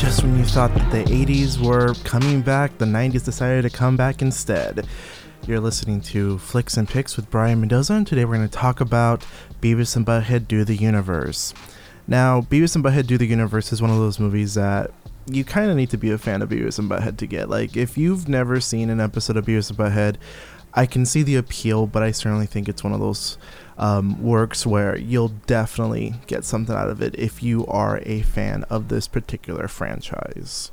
Just when you thought that the 80s were coming back, the 90s decided to come back instead. You're listening to Flicks and Picks with Brian Mendoza, and today we're going to talk about Beavis and Butthead Do the Universe. Now, Beavis and Butthead Do the Universe is one of those movies that you kind of need to be a fan of Beavis and Butthead to get. Like, if you've never seen an episode of Beavis and Butthead, I can see the appeal, but I certainly think it's one of those um, works where you'll definitely get something out of it if you are a fan of this particular franchise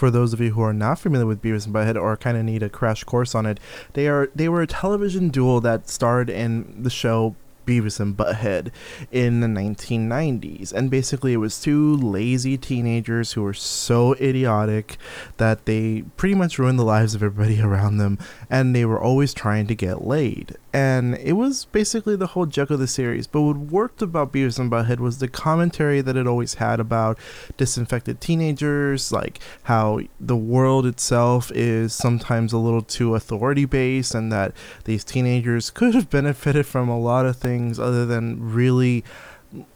for those of you who are not familiar with Beavis and Butthead or kind of need a crash course on it, they are they were a television duo that starred in the show Beavis and Butthead in the 1990s. And basically, it was two lazy teenagers who were so idiotic that they pretty much ruined the lives of everybody around them. And they were always trying to get laid. And it was basically the whole joke of the series. But what worked about Beavis and Butthead was the commentary that it always had about disinfected teenagers, like how the world itself is sometimes a little too authority based, and that these teenagers could have benefited from a lot of things other than really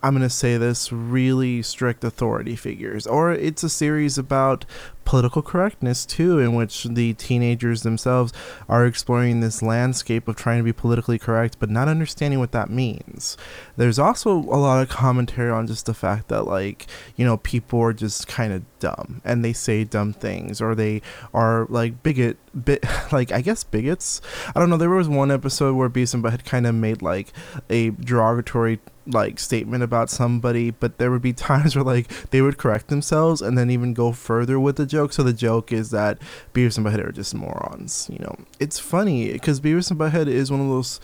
I'm going to say this really strict authority figures. Or it's a series about political correctness, too, in which the teenagers themselves are exploring this landscape of trying to be politically correct, but not understanding what that means. There's also a lot of commentary on just the fact that, like, you know, people are just kind of dumb and they say dumb things, or they are, like, bigot, bit, like, I guess bigots. I don't know. There was one episode where Beavis and Butthead kind of made, like, a derogatory like statement about somebody, but there would be times where like they would correct themselves and then even go further with the joke. So the joke is that Beavis and Butthead are just morons. You know, it's funny because Beavis and Butthead is one of those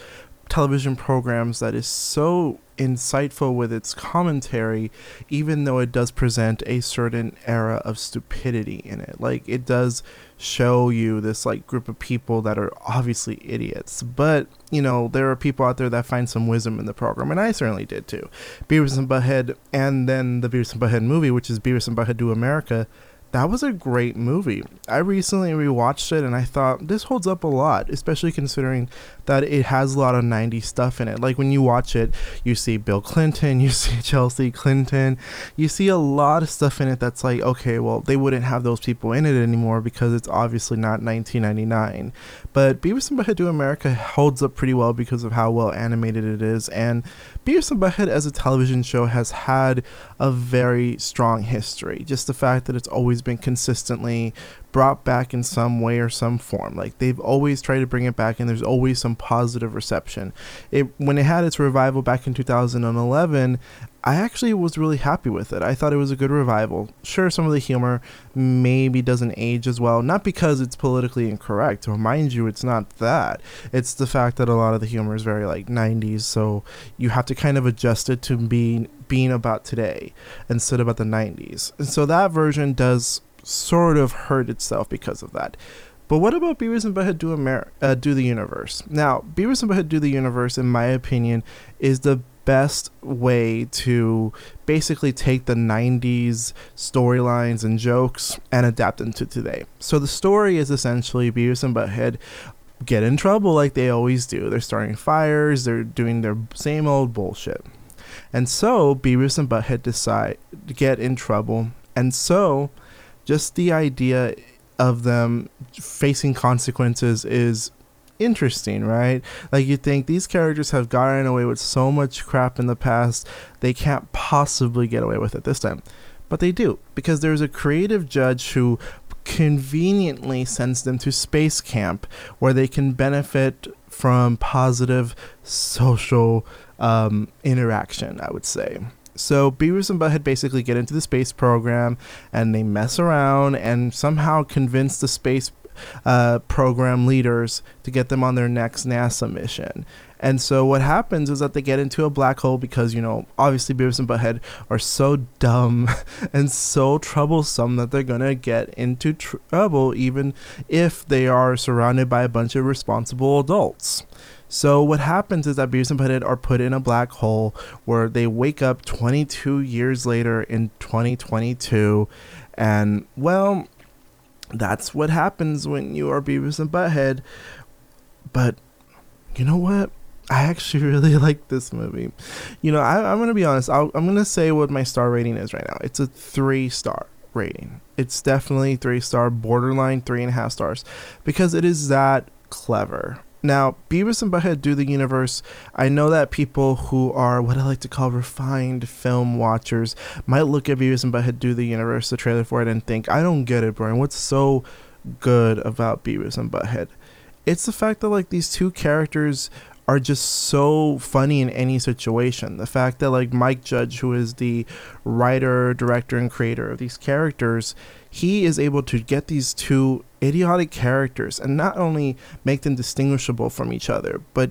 television programs that is so insightful with its commentary, even though it does present a certain era of stupidity in it. Like it does show you this like group of people that are obviously idiots, but you know there are people out there that find some wisdom in the program, and I certainly did too. Beavis and Butthead, and then the Beavis and Butthead movie, which is Beavis and Butthead Do America that was a great movie. I recently rewatched it and I thought this holds up a lot, especially considering that it has a lot of 90s stuff in it. Like when you watch it, you see Bill Clinton, you see Chelsea Clinton, you see a lot of stuff in it that's like, okay, well, they wouldn't have those people in it anymore because it's obviously not 1999. But Beavis and Butthead Do America holds up pretty well because of how well animated it is. And Beavis and Butthead as a television show has had a very strong history. Just the fact that it's always been consistently brought back in some way or some form. Like they've always tried to bring it back, and there's always some positive reception. It when it had its revival back in 2011, I actually was really happy with it. I thought it was a good revival. Sure, some of the humor maybe doesn't age as well, not because it's politically incorrect. To remind you, it's not that. It's the fact that a lot of the humor is very like 90s, so you have to kind of adjust it to being being about today instead of about the 90s. And so that version does sort of hurt itself because of that. But what about Beavis and Butthead do, Amer- uh, do the universe? Now, Beavis and Butthead do the universe, in my opinion, is the best way to basically take the 90s storylines and jokes and adapt them to today. So the story is essentially Beavis and Butthead get in trouble like they always do. They're starting fires, they're doing their same old bullshit. And so Beavis and Butthead decide to get in trouble. And so just the idea of them facing consequences is interesting, right? Like you think these characters have gotten away with so much crap in the past, they can't possibly get away with it this time. But they do, because there's a creative judge who conveniently sends them to space camp where they can benefit from positive social um, interaction, I would say. So Beavis and Butthead basically get into the space program and they mess around and somehow convince the space uh, program leaders to get them on their next NASA mission. And so what happens is that they get into a black hole because, you know, obviously Beavis and Butthead are so dumb and so troublesome that they're going to get into trouble even if they are surrounded by a bunch of responsible adults. So what happens is that Beavis and Butthead are put in a black hole where they wake up 22 years later in 2022 and well that's what happens when you are Beavis and Butthead. But you know what? I actually really like this movie. You know, I, am gonna be honest. i am gonna say what my star rating is right now. It's a three star rating. It's definitely three star, borderline three and a half stars, because it is that clever. Now, Beavis and Butthead Do the Universe, I know that people who are what I like to call refined film watchers might look at Beavis and Butthead Do the Universe, the trailer for it, and think, I don't get it, Brian. What's so good about Beavis and Butthead? It's the fact that, like, these two characters are just so funny in any situation. The fact that like Mike Judge, who is the writer, director, and creator of these characters, he is able to get these two idiotic characters and not only make them distinguishable from each other, but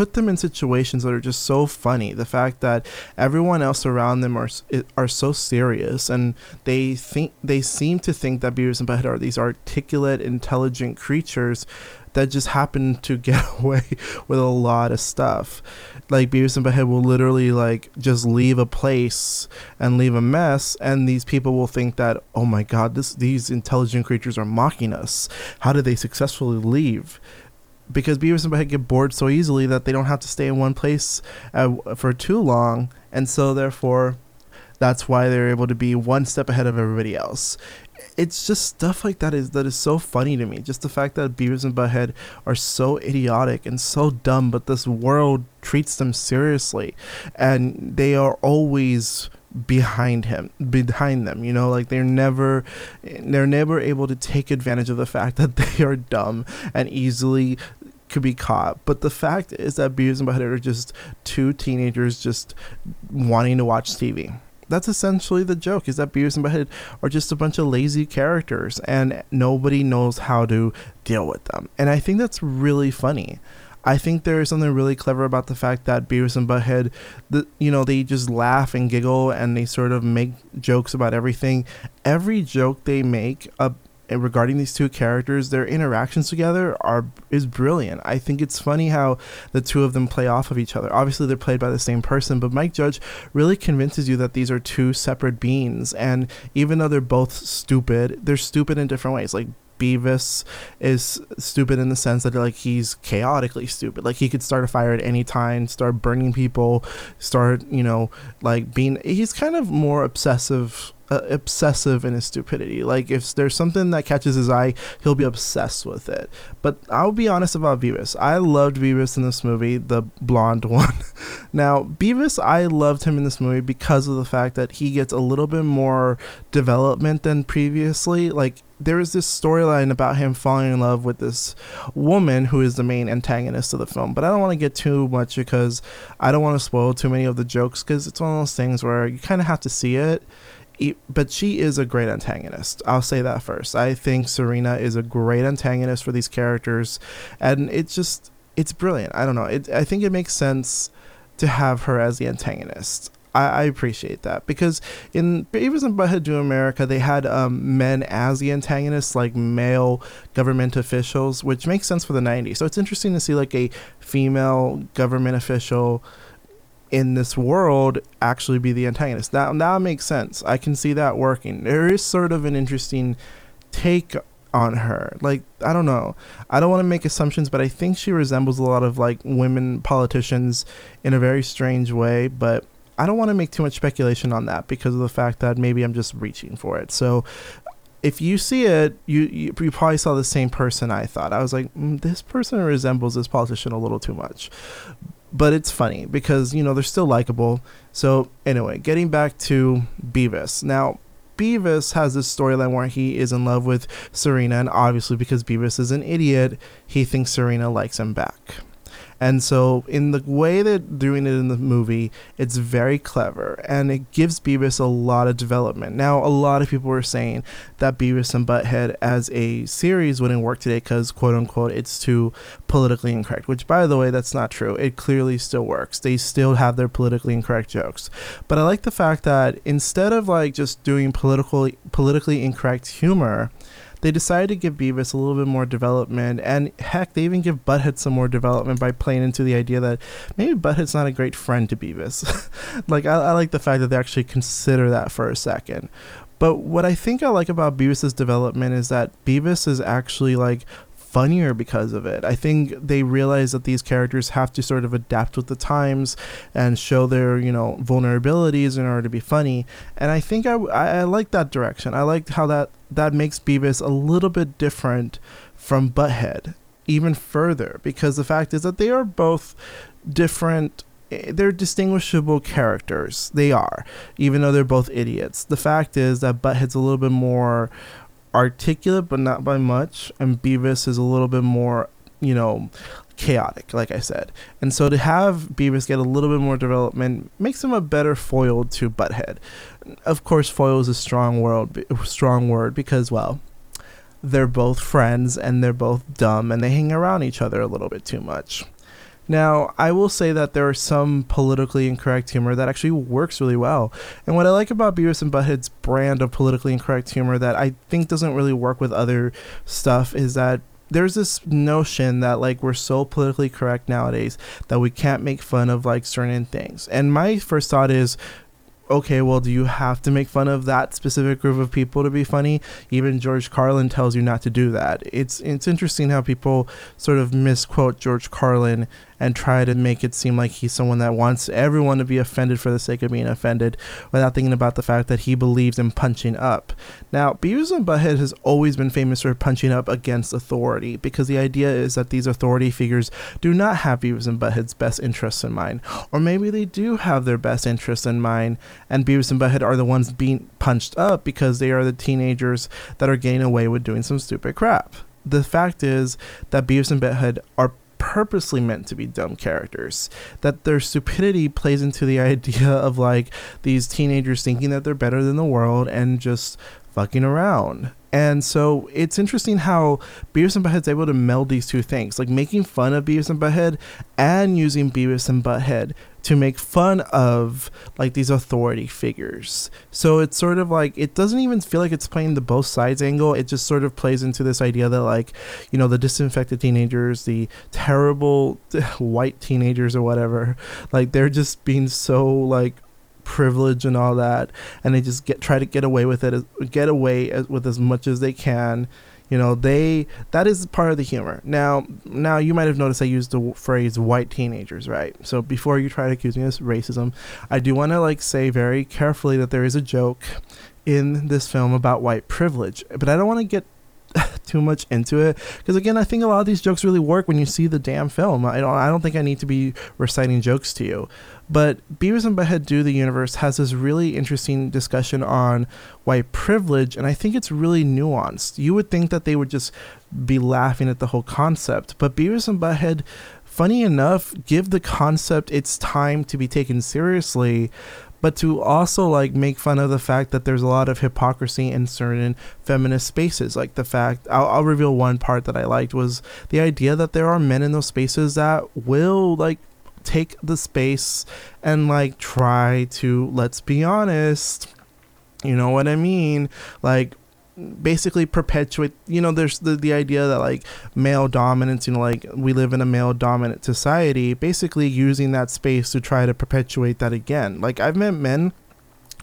put them in situations that are just so funny. The fact that everyone else around them are are so serious, and they think they seem to think that Beavis and Butthead are these articulate, intelligent creatures that just happen to get away with a lot of stuff. Like Beavis and Butthead will literally like just leave a place and leave a mess, and these people will think that, oh my god, this these intelligent creatures are mocking us. How did they successfully leave? Because Beavis and Butthead get bored so easily that they don't have to stay in one place uh, for too long, and so therefore that's why they're able to be one step ahead of everybody else. It's just stuff like that is that is so funny to me. Just the fact that Beavis and Butthead are so idiotic and so dumb, but this world treats them seriously, and they are always behind him behind them you know? Like they're never they're never able to take advantage of the fact that they are dumb and easily could be caught. But the fact is that Beavis and Butthead are just two teenagers just wanting to watch TV that's essentially the joke is that Beavis and Butthead are just a bunch of lazy characters and nobody knows how to deal with them. And I think that's really funny. I think there is something really clever about the fact that Beavis and Butthead, the, you know, they just laugh and giggle and they sort of make jokes about everything. Every joke they make, uh, regarding these two characters, their interactions together are is brilliant. I think it's funny how the two of them play off of each other. Obviously, they're played by the same person, but Mike Judge really convinces you that these are two separate beings. And even though they're both stupid, they're stupid in different ways. Like Beavis is stupid in the sense that like he's chaotically stupid. Like he could start a fire at any time, start burning people, start you know like being. He's kind of more obsessive uh, obsessive in his stupidity. Like if there's something that catches his eye, he'll be obsessed with it. But I'll be honest about Beavis. I loved Beavis in this movie, the blonde one. now, Beavis, I loved him in this movie because of the fact that he gets a little bit more development than previously. Like there is this storyline about him falling in love with this woman who is the main antagonist of the film. But I don't want to get too much because I don't want to spoil too many of the jokes because it's one of those things where you kind of have to see it but she is a great antagonist. I'll say that first. I think Serena is a great antagonist for these characters, and it's just it's brilliant. I don't know. It, I think it makes sense to have her as the antagonist. I, I appreciate that because in Beavis and Butthead Do America, they had um, men as the antagonists, like male government officials, which makes sense for the '90s. So it's interesting to see like a female government official in this world actually be the antagonist. That that makes sense. I can see that working. There is sort of an interesting take on her. Like I don't know. I don't want to make assumptions, but I think she resembles a lot of like women politicians in a very strange way, but I don't want to make too much speculation on that because of the fact that maybe I'm just reaching for it. So if you see it, you, you, you probably saw the same person I thought. I was like, mm, this person resembles this politician a little too much but it's funny because you know they're still likable. So anyway, getting back to Beavis. Now, Beavis has this storyline where he is in love with Serena, and obviously because Beavis is an idiot, he thinks Serena likes him back. And so, in the way they're doing it in the movie, it's very clever and it gives Beavis a lot of development. Now, a lot of people were saying that Beavis and Butthead as a series wouldn't work today because, quote unquote, it's too politically incorrect, which, by the way, that's not true. It clearly still works. They still have their politically incorrect jokes. But I like the fact that instead of like just doing political, politically incorrect humor, they decided to give Beavis a little bit more development, and heck, they even give Butthead some more development by playing into the idea that maybe Butthead's not a great friend to Beavis. like, I, I like the fact that they actually consider that for a second. But what I think I like about Beavis's development is that Beavis is actually like funnier because of it. I think they realize that these characters have to sort of adapt with the times and show their, you know, vulnerabilities in order to be funny. And I think I, I, I like that direction. I like how that, that makes Beavis a little bit different from Butthead even further because the fact is that they are both different eh, they're distinguishable characters. They are, even though they're both idiots. The fact is that Butthead's a little bit more articulate, but not by much. And Beavis is a little bit more, you know, chaotic, like I said. And so to have Beavis get a little bit more development makes him a better foil to Butthead. Of course, foil is a strong word, strong word because, well, they're both friends and they're both dumb and they hang around each other a little bit too much. Now, I will say that there are some politically incorrect humor that actually works really well. And what I like about Beavis and Butthead's brand of politically incorrect humor that I think doesn't really work with other stuff is that there's this notion that like we're so politically correct nowadays that we can't make fun of like certain things. And my first thought is okay, well, do you have to make fun of that specific group of people to be funny? Even George Carlin tells you not to do that. It's it's interesting how people sort of misquote George Carlin and try to make it seem like he's someone that wants everyone to be offended for the sake of being offended without thinking about the fact that he believes in punching up. Now, Beavis and Butthead has always been famous for punching up against authority because the idea is that these authority figures do not have Beavis and Butthead's best interests in mind. Or maybe they do have their best interests in mind, and Beavis and Butthead are the ones being punched up because they are the teenagers that are getting away with doing some stupid crap the fact is that Beavis and Butthead are purposely meant to be dumb characters. That their stupidity plays into the idea of like these teenagers thinking that they're better than the world and just fucking around. And so it's interesting how Beavis and Butthead's able to meld these two things, like making fun of Beavis and Butthead and using Beavis and Butthead to make fun of like these authority figures. So it's sort of like it doesn't even feel like it's playing the both sides angle. It just sort of plays into this idea that like, you know, the disinfected teenagers, the terrible white teenagers or whatever, like they're just being so like privilege and all that and they just get try to get away with it get away as, with as much as they can. You know they that is part of the humor. Now now you might have noticed i used the phrase white teenagers right? So before you try to accuse me of racism i do want to like say very carefully that there is a joke in this film about white privilege but i don't want to get too much into it. Because again i think a lot of these jokes really work when you see the damn film. I don't i don't think i need to be reciting jokes to you. But Beavis and Butthead Do the Universe has this really interesting discussion on white privilege, and I think it's really nuanced. You would think that they would just be laughing at the whole concept, but Beavis and Butthead, funny enough, give the concept its time to be taken seriously, but to also like make fun of the fact that there's a lot of hypocrisy in certain feminist spaces. Like the fact I'll, I'll, reveal one part that i liked was the idea that there are men in those spaces that will like take the space and like try to let's be honest you know what i mean? Like basically perpetuate you know there's the, the idea that like male dominance you know like we live in a male dominant society basically using that space to try to perpetuate that again like i've met men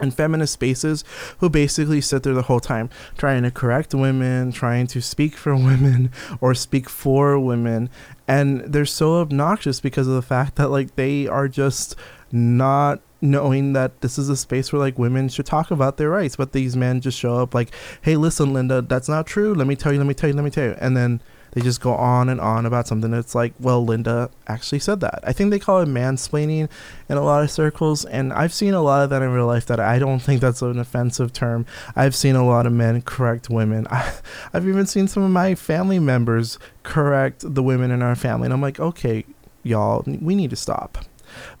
in feminist spaces who basically sit there the whole time trying to correct women, trying to speak for women or speak for women. And they're so obnoxious because of the fact that like they are just not knowing that this is a space where like women should talk about their rights but these men just show up like hey listen linda that's not true let me tell you let me tell you let me tell you and then they just go on and on about something that's like, well, Linda actually said that. I think they call it mansplaining in a lot of circles, and I've seen a lot of that in real life that I don't think that's an offensive term. I've seen a lot of men correct women. I, I've even seen some of my family members correct the women in our family, and I'm like, okay, y'all. We need to stop.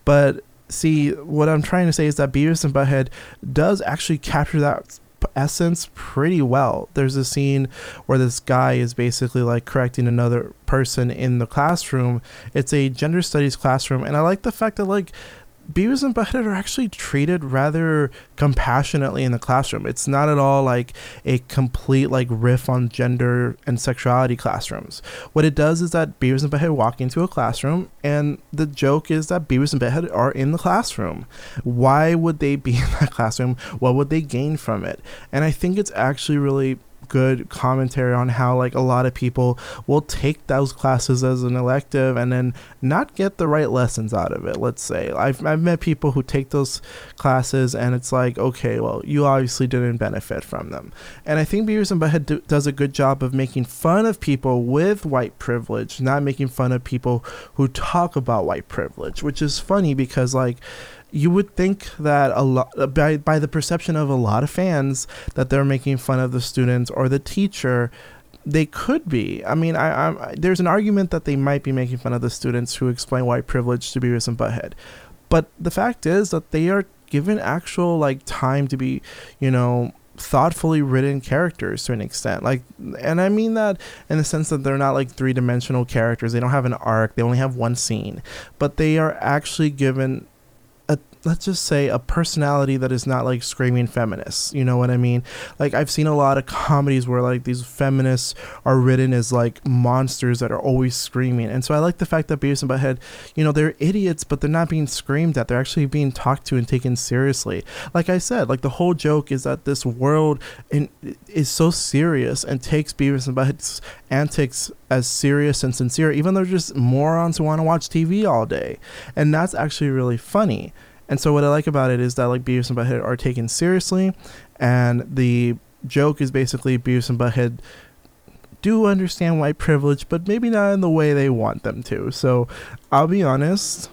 But see, what I'm trying to say is that Beavis and Butthead does actually capture that essence pretty well. There's a scene where this guy is basically like correcting another person in the classroom. It's a gender studies classroom, and I like the fact that like Beavis and Butthead are actually treated rather compassionately in the classroom. It's not at all like a complete like riff on gender and sexuality classrooms. What it does is that Beavis and Butthead walk into a classroom, and the joke is that Beavis and Butthead are in the classroom. Why would they be in that classroom? What would they gain from it? And I think it's actually really good commentary on how like a lot of people will take those classes as an elective and then not get the right lessons out of it let's say. I've, I've met people who take those classes and it's like okay well you obviously didn't benefit from them. And i think beavis and butthead do, does a good job of making fun of people with white privilege not making fun of people who talk about white privilege which is funny because like you would think that a lot uh, by, by the perception of a lot of fans that they're making fun of the students or the teacher they could be. I mean I, I there's an argument that they might be making fun of the students who explain white privilege to beavis and butthead but the fact is that they are given actual like time to be you know thoughtfully written characters to an extent. Like and i mean that in the sense that they're not like three-dimensional characters. They don't have an arc. They only have one scene. But they are actually given let's just say a personality that is not like screaming feminists you know what i mean? Like i've seen a lot of comedies where like these feminists are written as like monsters that are always screaming and so i like the fact that beavis and butthead you know they're idiots but they're not being screamed at they're actually being talked to and taken seriously. Like i said like the whole joke is that this world in, is so serious and takes beavis and butthead's antics as serious and sincere even though just morons who want to watch tv all day and that's actually really funny and so what I like about it is that like Beavis and Butthead are taken seriously, and the joke is basically Beavis and Butthead do understand white privilege, but maybe not in the way they want them to. So I'll be honest,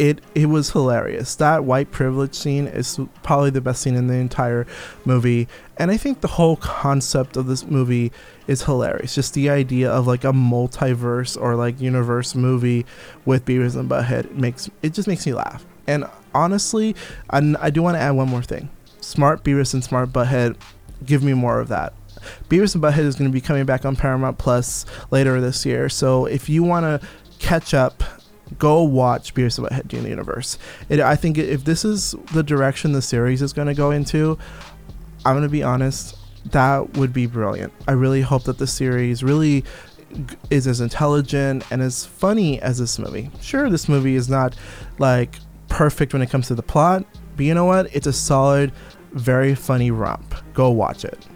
it it was hilarious. That white privilege scene is probably the best scene in the entire movie, and I think the whole concept of this movie is hilarious. Just the idea of like a multiverse or like universe movie with Beavis and Butthead makes it just makes me laugh. And honestly, I, I do want to add one more thing. Smart Beavis and Smart Butthead, give me more of that. Beavis and Butthead is going to be coming back on Paramount Plus later this year. So if you want to catch up, go watch and Butthead in the Universe. It, I think if this is the direction the series is going to go into, I'm going to be honest, that would be brilliant. I really hope that the series really is as intelligent and as funny as this movie. Sure, this movie is not like perfect when it comes to the plot, but you know what? It's a solid, very funny romp. Go watch it.